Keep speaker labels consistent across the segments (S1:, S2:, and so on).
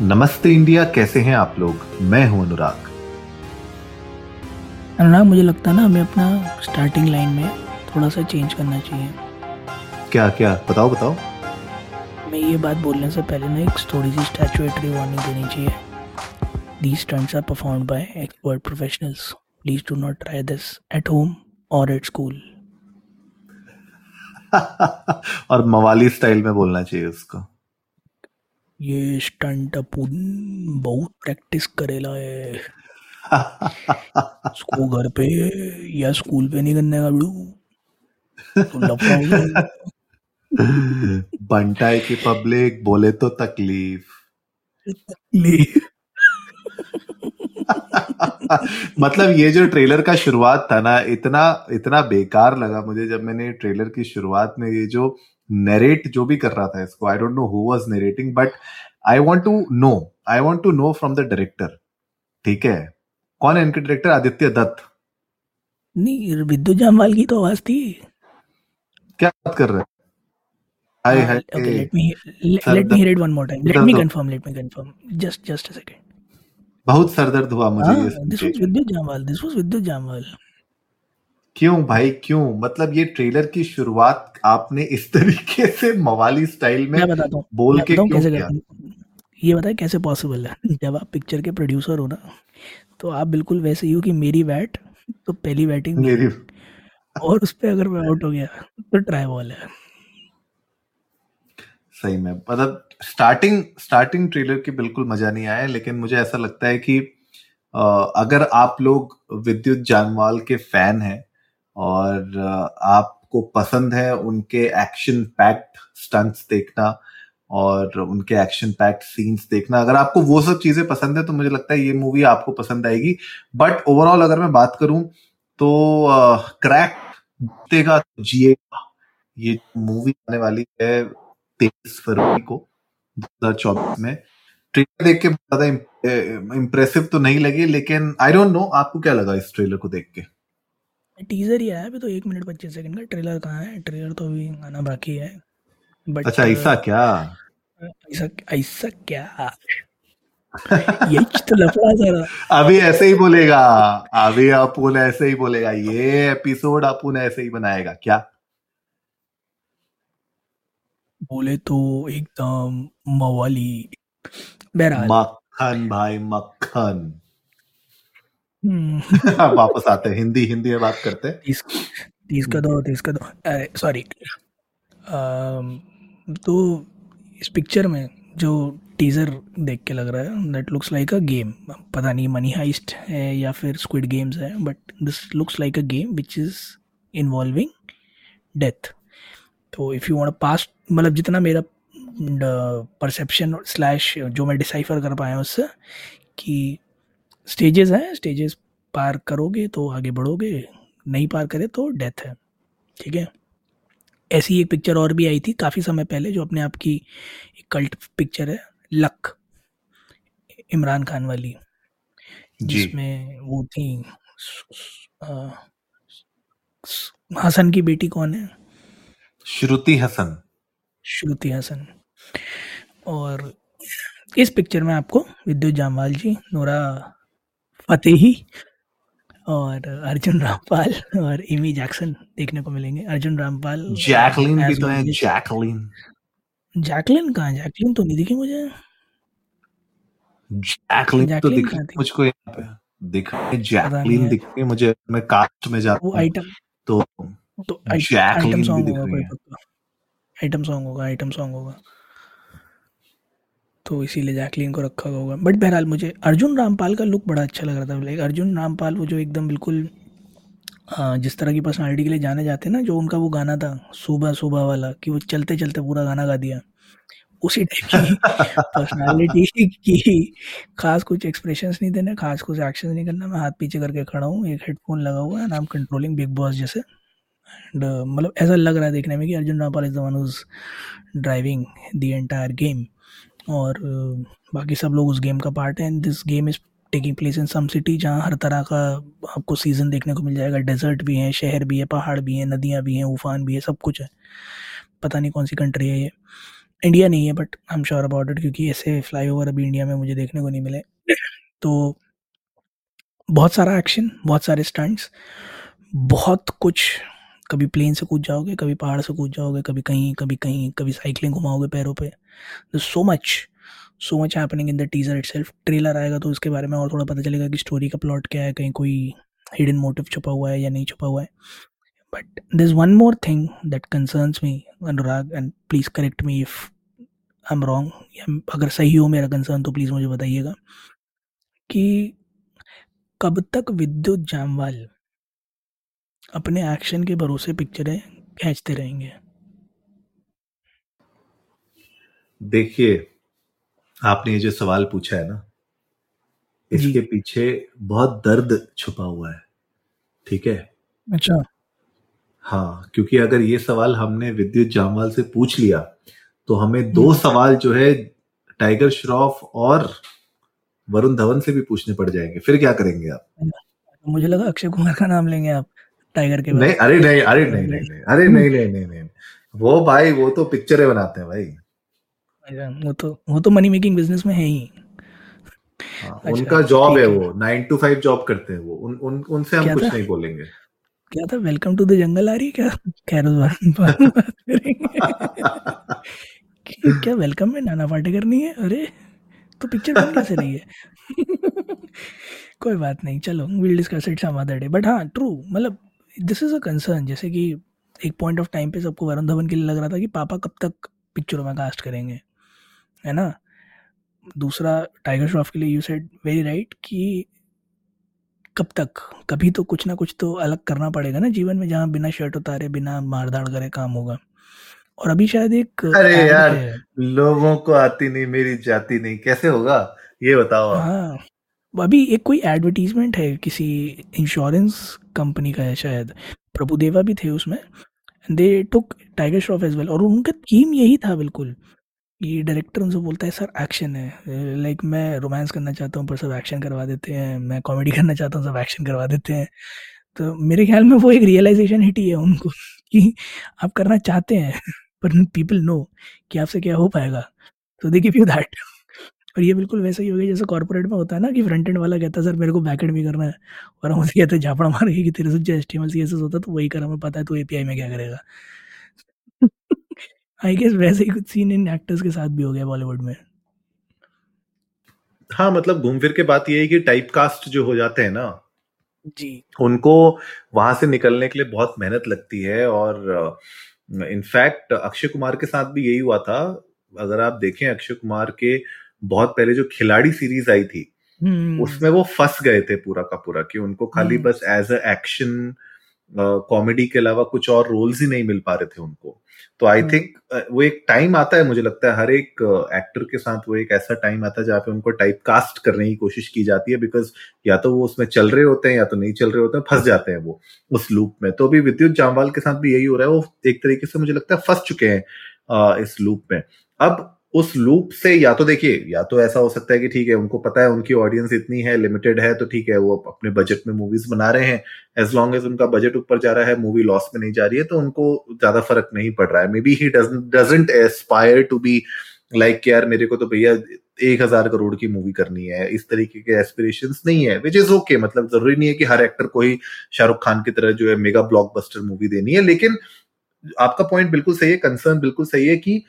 S1: नमस्ते इंडिया कैसे हैं आप लोग? मैं हूँ अनुराग।
S2: अनुराग मुझे लगता है ना हमें अपना स्टार्टिंग लाइन में थोड़ा सा चेंज करना चाहिए।
S1: क्या क्या बताओ बताओ।
S2: मैं ये बात बोलने से पहले ना एक थोड़ी सी स्टैचुएटरी वार्निंग देनी चाहिए। These stunts are performed by expert professionals please do not try this at home और एट स्कूल
S1: और मवाली स्टाइल में बोलना चाहिए उसको।
S2: ये स्टंट अपन बहुत प्रैक्टिस करेला है। उसको घर पे या स्कूल पे नहीं करने का बड़ू। तो लफड़ा हो।
S1: की पब्लिक बोले तो तकलीफ़।
S2: ले
S1: मतलब ये जो ट्रेलर का शुरुआत था ना इतना इतना बेकार लगा मुझे जब मैंने ट्रेलर की शुरुआत में ये जो नरेट जो भी कर रहा था इसको. I don't know who was narrating but I want to know I want to know from the director ठीक है? कौन है इनके डायरेक्टर आदित्य दत्त.
S2: नहीं विद्यु जामवाल की तो आवाज़ थी.
S1: क्या बात कर रहे हैं? Hi hi
S2: okay let me let,
S1: sir
S2: let me hear it one more time. Let
S1: दर्द
S2: me confirm let me confirm. Just just a second.
S1: बहुत सरदर्द हुआ मुझे
S2: this
S1: के।
S2: was विद्यु Jammwal this was विद्यु Jammwal.
S1: क्यों भाई क्यों? मतलब ये ट्रेलर की शुरुआत आपने इस तरीके से मवाली स्टाइल में बोल के क्यों
S2: कैसे
S1: किया?
S2: ये बताए कैसे पॉसिबल है? जब आप पिक्चर के प्रोड्यूसर हो ना तो आप बिल्कुल वैसे ही हो कि मेरी वैट तो पहली बैटिंग
S1: मेरी
S2: और उस पर अगर मैं आउट हो गया तो ट्राई बॉल है।
S1: सही में मतलब स्टार्टिंग स्टार्टिंग ट्रेलर की बिल्कुल मज़ा नहीं आया लेकिन मुझे ऐसा लगता है कि अगर आप लोग विद्युत जानवाल के फ़ैन हैं और आपको पसंद है उनके एक्शन पैक्ड स्टंट्स देखना और उनके एक्शन पैक्ड सीन्स देखना। अगर आपको वो सब चीज़ें पसंद है तो मुझे लगता है ये मूवी आपको पसंद आएगी। बट ओवरऑल अगर मैं बात करूँ तो क्रैक जीतेगा तो जिएगा। ये मूवी आने वाली है तेईस फरवरी को 2024 में। ट्रेलर देख के ज़्यादा इम्प्रेसिव तो नहीं लगी, लेकिन आई डोंट नो आपको क्या लगा इस ट्रेलर को देख के?
S2: टीजर ही आया अभी तो एक मिनट पच्चीस सेकंड का ट्रेलर कहाँ है? ट्रेलर तो अभी आना बाकी है बट
S1: अच्छा ऐसा क्या?
S2: ऐसा ऐसा क्या? यही तो लफड़ा जरा
S1: अभी ऐसे ही बोलेगा अभी अपुन ऐसे ही बोलेगा ये एपिसोड अपुन ऐसे ही बनाएगा क्या?
S2: बोले तो एकदम मवाली बहरहाल।
S1: मक्खन भाई मक्खन। वापस आते हैं हिंदी हिंदी में बात करते हैं।
S2: तीस तीस का दो तीस का दो। अरे सॉरी तो इस पिक्चर में जो टीजर देख के लग रहा है that looks like a game पता नहीं मनी हाइस्ट है या फिर स्क्विड गेम्स है but this looks like a game which is involving death तो इफ़ यू वांट पास मतलब जितना मेरा परसेप्शन स्लैश जो मैं डिसाइफर कर पाया उससे कि स्टेजेस हैं स्टेजेस पार करोगे तो आगे बढ़ोगे नहीं पार करे तो डेथ है ठीक है? ऐसी एक पिक्चर और भी आई थी काफ़ी समय पहले जो अपने आप की एक कल्ट पिक्चर है लक इमरान खान वाली जिसमें वो थी हसन की बेटी कौन है?
S1: श्रुति हसन।
S2: श्रुति हसन। और इस पिक्चर में आपको विद्युत जामवाल जी नोरा फतेही और अर्जुन रामपाल और एमी जैक्सन देखने को मिलेंगे। अर्जुन रामपाल
S1: जैकलिन भी तो है जैकलिन
S2: जैकलिन कहाँ जैकलिन तो नहीं दिखी मुझे।
S1: जैकलिन तो दिख? मुझको यहाँ पे। दिख जैकलिन। दिख मुझे मैं कास्ट में जाता
S2: वो आइटम
S1: तो
S2: तो आइटम सॉन्ग होगा आइटम सॉन्ग होगा आइटम सॉन्ग होगा। तो इसीलिए जैकलिन को रखा हुआ होगा। बट बहरहाल मुझे अर्जुन रामपाल का लुक बड़ा अच्छा लग रहा था। लाइक अर्जुन रामपाल वो जो एकदम बिल्कुल जिस तरह की पर्सनालिटी के लिए जाने जाते हैं ना, जो उनका वो गाना था, सुबह सुबह वाला, कि वो चलते चलते पूरा गाना गा दिया। उसी टाइप की पर्सनालिटी की खास कुछ एक्सप्रेशन नहीं देने खास कुछ एक्शन नहीं करना। मैं हाथ पीछे करके खड़ा हूँ, एक हेडफोन लगा हुआ है एम कंट्रोलिंग बिग बॉस जैसे। एंड मतलब ऐसा लग रहा है देखने में कि Arjun Rampal is the one driving the entire game और बाकी सब लोग उस गेम का पार्ट है। And this game is taking place in some city जहाँ हर तरह का आपको सीज़न देखने को मिल जाएगा। डेजर्ट भी है, शहर भी है, पहाड़ भी है, नदियाँ भी हैं, उफान भी है, सब कुछ है। पता नहीं कौन सी कंट्री है ये। इंडिया नहीं है but I am sure about it क्योंकि ऐसे फ्लाईओवर अभी इंडिया में मुझे देखने को नहीं मिले। तो बहुत सारा एक्शन बहुत सारे स्टंट्स बहुत कुछ कभी प्लेन से कूद जाओगे, कभी पहाड़ से कूद जाओगे, कभी कहीं कभी कहीं, कभी साइकिलिंग घुमाओगे पैरों पे। So much so much happening in the teaser itself trailer आएगा तो उसके बारे में और थोड़ा पता चलेगा कि स्टोरी का प्लॉट क्या है, कहीं कोई हिडन मोटिव छुपा हुआ है या नहीं छुपा हुआ है। But this one more thing that concerns me Anurag and please correct me if I am wrong या अगर सही हो मेरा कंसर्न तो प्लीज़ मुझे बताइएगा कि कब तक विद्युत जामवाल अपने एक्शन के भरोसे पिक्चरें खींचते रहेंगे।
S1: देखिए आपने ये जो सवाल पूछा है ना इसके पीछे बहुत दर्द छुपा हुआ है ठीक है?
S2: अच्छा।
S1: हाँ क्योंकि अगर ये सवाल हमने विद्युत जामवाल से पूछ लिया तो हमें दो सवाल जो है टाइगर श्रॉफ और वरुण धवन से भी पूछने पड़ जाएँगे। फिर क्या करेंगे आप?
S2: मुझे लगा अक्षय कुमार का नाम लेंगे आप। टाइगर के
S1: नहीं अरे नहीं अरे नहीं नहीं नहीं अरे नहीं नहीं नहीं नहीं वो भाई वो तो पिक्चरें बनाते हैं भाई।
S2: वो तो वो तो मनी मेकिंग बिज़नेस में है ही।
S1: हाँ, अच्छा, उनका जॉब है वो नाइन टू फाइव जॉब करते हैं वो। उन, उन उनसे हम कुछ था? नहीं बोलेंगे।
S2: क्या था? वेलकम टू द जंगल आ रही क्या? खैर क्या वेलकम में नाना पाटेकर नहीं है? अरे तो पिक्चर बन कैसे रही है? कोई बात नहीं चलो will discuss it some other day but हाँ ट्रू मतलब दिस इज़ अ कंसर्न जैसे कि एक पॉइंट ऑफ़ टाइम पे सबको वरुण धवन के लिए लग रहा था कि पापा कब तक पिक्चरों में कास्ट करेंगे है ना? दूसरा टाइगर श्रॉफ के लिए यू सेड वेरी राइट कि कब तक? कभी तो कुछ ना कुछ तो अलग करना पड़ेगा ना जीवन में जहाँ बिना शर्ट उतारे बिना मारधाड़ करे काम होगा। और अभी शायद एक
S1: अरे यार लोगों को आती नहीं मेरी जाती नहीं कैसे होगा? ये बताओ
S2: हाँ। अभी एक कोई एडवर्टीजमेंट है किसी इंश्योरेंस कंपनी का है शायद? प्रभुदेवा भी थे उसमें they took Tiger Shroff as well और उनका थीम यही था बिल्कुल ये डायरेक्टर उनसे बोलता है, सर एक्शन है। लाइक मैं रोमांस करना चाहता हूँ पर सब एक्शन करवा देते हैं, मैं कॉमेडी करना चाहता हूँ, सब एक्शन करवा देते हैं। तो मेरे ख्याल में वो एक रियलाइजेशन हिट ही है उनको, कि आप करना चाहते हैं, पर पीपल नो कि आपसे क्या हो पाएगा। तो दे गिव यू दैट और ये बिल्कुल वैसे ही हो गया जैसे कॉर्पोरेट में होता है ना कि फ्रंट एंड वाला कहता है सर मेरे को बैक एंड भी करना है। और हम उसे कहते हैं झापड़ा मार कि तेरे से जो S T M C S S होता है तो वही कर हमें पता है तो ए पी आई में क्या करेगा। आई गेस वैसे ही कुछ सीन इन एक्टर्स के साथ भी हो गया बॉलीवुड में।
S1: हाँ मतलब घूम फिर के बात ये है कि टाइप कास्ट जो हो जाते हैं ना
S2: जी।
S1: उनको वहाँ से निकलने के लिए बहुत मेहनत लगती है और इनफैक्ट अक्षय कुमार के साथ भी यही हुआ था। अगर आप देखें अक्षय कुमार के बहुत पहले जो खिलाड़ी सीरीज़ आई थी हम्म। उसमें वो फंस गए थे पूरा का पूरा कि उनको खाली हम्म। बस एज अ एक्शन कॉमेडी के अलावा कुछ और रोल्स ही नहीं मिल पा रहे थे उनको तो आई थिंक हम्म। वो एक टाइम आता है मुझे लगता है हर एक एक्टर के साथ वो एक ऐसा टाइम आता है जहाँ पे उनको टाइप कास्ट करने की कोशिश की जाती है बिकॉज़ या तो वो उसमें चल रहे होते हैं या तो नहीं चल रहे होते हैं फंस जाते हैं वो उस लूप में तो अभी विद्युत जामवाल के साथ भी यही हो रहा है वो एक तरीके से मुझे लगता है फंस चुके हैं इस लूप में अब उस लूप से या तो देखिए, या तो ऐसा हो सकता है कि ठीक है, उनको पता है उनकी ऑडियंस इतनी है लिमिटेड है तो ठीक है, वो अपने बजट में मूवीज़ बना रहे हैं। एज लॉन्ग एज उनका बजट ऊपर जा रहा है मूवी लॉस में नहीं जा रही है तो उनको ज़्यादा फ़र्क नहीं पड़ रहा है। Maybe he doesn't aspire to be like यार, मेरे को तो भैया एक हज़ार करोड़ की मूवी करनी है, इस तरीके के एस्पिरेशन नहीं है विच इज़ ओके मतलब ज़रूरी नहीं है कि हर एक्टर को ही शाहरुख खान की तरह जो है मेगा ब्लॉकबस्टर मूवी देनी है, लेकिन आपका पॉइंट बिल्कुल सही है कंसर्न बिल्कुल सही है कि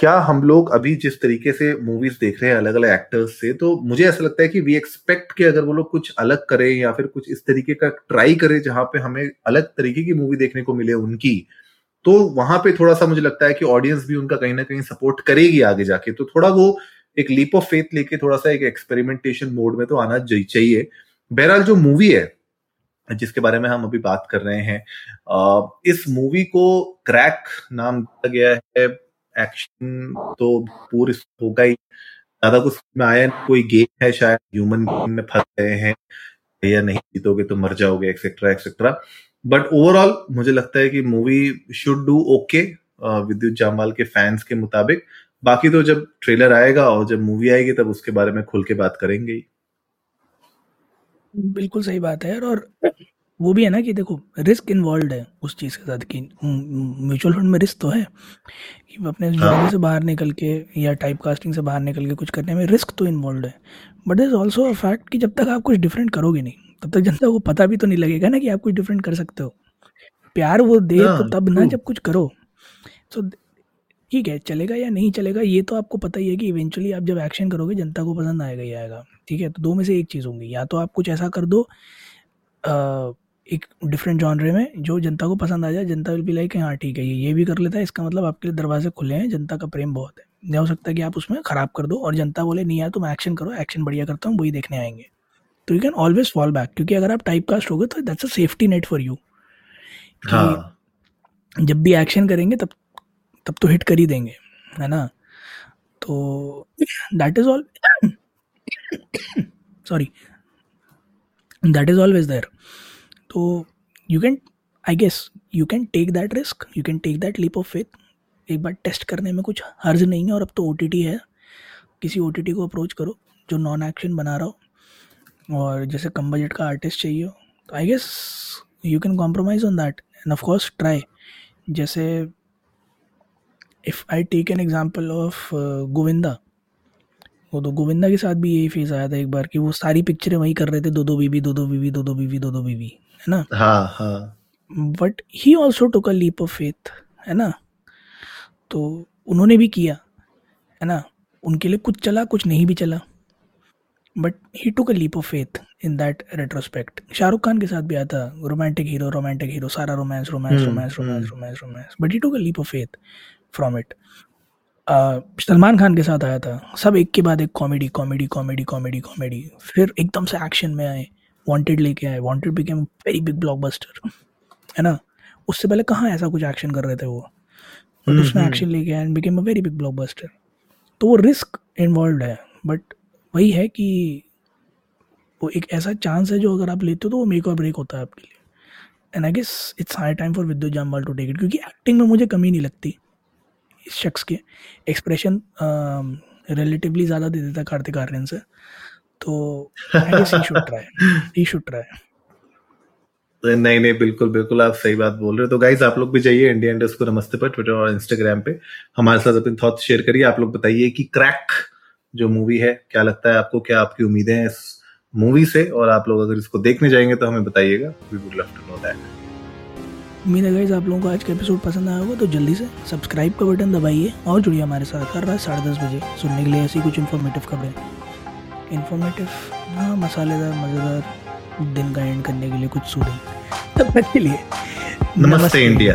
S1: क्या हम लोग अभी जिस तरीके से मूवीज़ देख रहे हैं अलग अलग एक्टर्स से तो मुझे ऐसा लगता है कि वी एक्सपेक्ट कि अगर वो लोग कुछ अलग करें या फिर कुछ इस तरीके का ट्राई करें जहाँ पे हमें अलग तरीके की मूवी देखने को मिले उनकी तो वहाँ पे थोड़ा सा मुझे लगता है कि ऑडियंस भी उनका कहीं ना कहीं सपोर्ट करेगी आगे जाके। तो थोड़ा वो एक लीप ऑफ़ फेथ लेके थोड़ा सा एक एक्सपेरिमेंटेशन मोड में तो आना चाहिए। बहरहाल जो मूवी है, जिसके बारे में हम अभी बात कर रहे हैं इस मूवी को क्रैक नाम दिया गया है। एक्शन तो पूरे होगा ही। ज़्यादा कुछ में आया कोई गेम है शायद ह्यूमन गेम में फंस गए हैं, या नहीं जीतोगे तो मर जाओगे एक्सेट्रा एक्सेट्रा बट ओवरऑल मुझे लगता है कि मूवी शुड डू ओके विद्युत जामवाल के फैंस के मुताबिक। बाकी तो जब ट्रेलर आएगा और जब मूवी आएगी, तब उसके बारे में खुल के बात करेंगे
S2: बिल्कुल सही बात है और वो भी है ना कि देखो रिस्क इन्वॉल्व है उस चीज़ के साथ कि म्यूचुअल फंड में रिस्क तो है कि अपने जॉब
S1: हाँ
S2: से बाहर निकल के या टाइप कास्टिंग से बाहर निकल के कुछ करने में रिस्क तो इन्वॉल्व है। But is also a fact कि जब तक आप कुछ डिफरेंट करोगे नहीं तब तक जनता को पता भी तो नहीं लगेगा ना कि आप कुछ डिफरेंट कर सकते हो। प्यार वो दे तो
S1: हाँ
S2: तब ना जब कुछ करो। सो ठीक है चलेगा या नहीं चलेगा ये तो आपको पता ही है कि इवेंचुअली आप जब एक्शन करोगे जनता को पसंद आएगा ही आएगा। ठीक है तो दो में से एक चीज़ होंगी या तो आप कुछ ऐसा कर दो एक डिफरेंट जॉनरे में जो जनता को पसंद आ जाए जनता विल बी लाइक हाँ ठीक है ये ये भी कर लेता है इसका मतलब आपके लिए दरवाजे खुले हैं जनता का प्रेम बहुत है। हो सकता है कि आप उसमें ख़राब कर दो और जनता बोले नहीं यार तुम एक्शन करो एक्शन बढ़िया करता हूँ वही देखने आएँगे। तो you can always fall back क्योंकि अगर आप टाइप कास्ट हो तो that's a safety net for you
S1: हाँ।
S2: जब भी एक्शन करेंगे तब तब तो हिट कर ही देंगे है ना? तो that is all sorry that is always there तो you can I guess you can take that risk you can take that leap of faith एक बार टेस्ट करने में कुछ हर्ज नहीं है और अब तो ओटीटी है। किसी ओटीटी को अप्रोच करो जो नॉन एक्शन बना रहा हो। और जैसे कम बजट का आर्टिस्ट चाहिए हो। तो I guess you can compromise on that and of course try जैसे if I take an example of Govinda वो तो गोविंदा के साथ भी यही फ़ेज़ आया था एक बार कि वो सारी पिक्चरें वही कर रहे थे दो दो बीवी दो दो बीवी दो दो बीवी दो दो बीवी। है ना?
S1: हाँ हाँ।
S2: But he also took a leap of faith है ना? तो उन्होंने भी किया है ना? उनके लिए कुछ चला कुछ नहीं भी चला। But he took a leap of faith in that retrospect Shahrukh Khan के साथ भी आता रोमांटिक हीरो रोमांटिक हीरो सारा romance romance romance romance romance romance but he took a leap of faith from it Salman Khan के साथ आया था। सब एक के बाद एक comedy comedy comedy comedy comedy फिर एकदम से एक्शन में आए। वांटेड लेके आए Wanted became very big blockbuster है ना? उससे पहले कहाँ ऐसा कुछ एक्शन कर रहे थे वो? But
S1: hmm hmm.
S2: एक्शन लेके आए and became a very big blockbuster तो वो रिस्क इन्वॉल्व है बट वही है कि वो एक ऐसा चांस है जो अगर आप लेते हो तो वो मेक और ब्रेक होता है आपके लिए. And I guess it's high time for Vidyut Jammwal to take it क्योंकि एक्टिंग में मुझे कमी नहीं लगती इस शख्स के. एक्सप्रेशन रिलेटिवली ज़्यादा दे देता कार्तिक आर्यन से. तो ही शुड ट्राई ही
S1: नहीं नहीं बिल्कुल बिल्कुल आप सही बात बोल रहे हो। तो गाइज़ आप लोग भी जाइए इंडिया इंडस्ट को नमस्ते पर ट्विटर और इंस्टाग्राम पे। हमारे साथ अपने थॉट्स शेयर करिए। आप लोग बताइए कि क्रैक जो मूवी है क्या लगता है आपको? क्या आपकी उम्मीदें हैं इस मूवी से? और आप लोग अगर इसको देखने जाएँगे तो हमें बताइएगा। We would love to know that
S2: उम्मीद है गाइज़ आप लोगों को आज का एपिसोड पसंद आया होगा तो जल्दी से सब्सक्राइब का बटन दबाइए और जुड़िए हमारे साथ हर रात साढ़े दस बजे सुनने के लिए ऐसी कुछ इन्फॉर्मेटिव खबरें। इन्फॉर्मेटिव हाँ मसालेदार मज़ेदार दिन का एंड करने के लिए कुछ सूडिंग तब तक के लिए
S1: नमस्ते। इंडिया।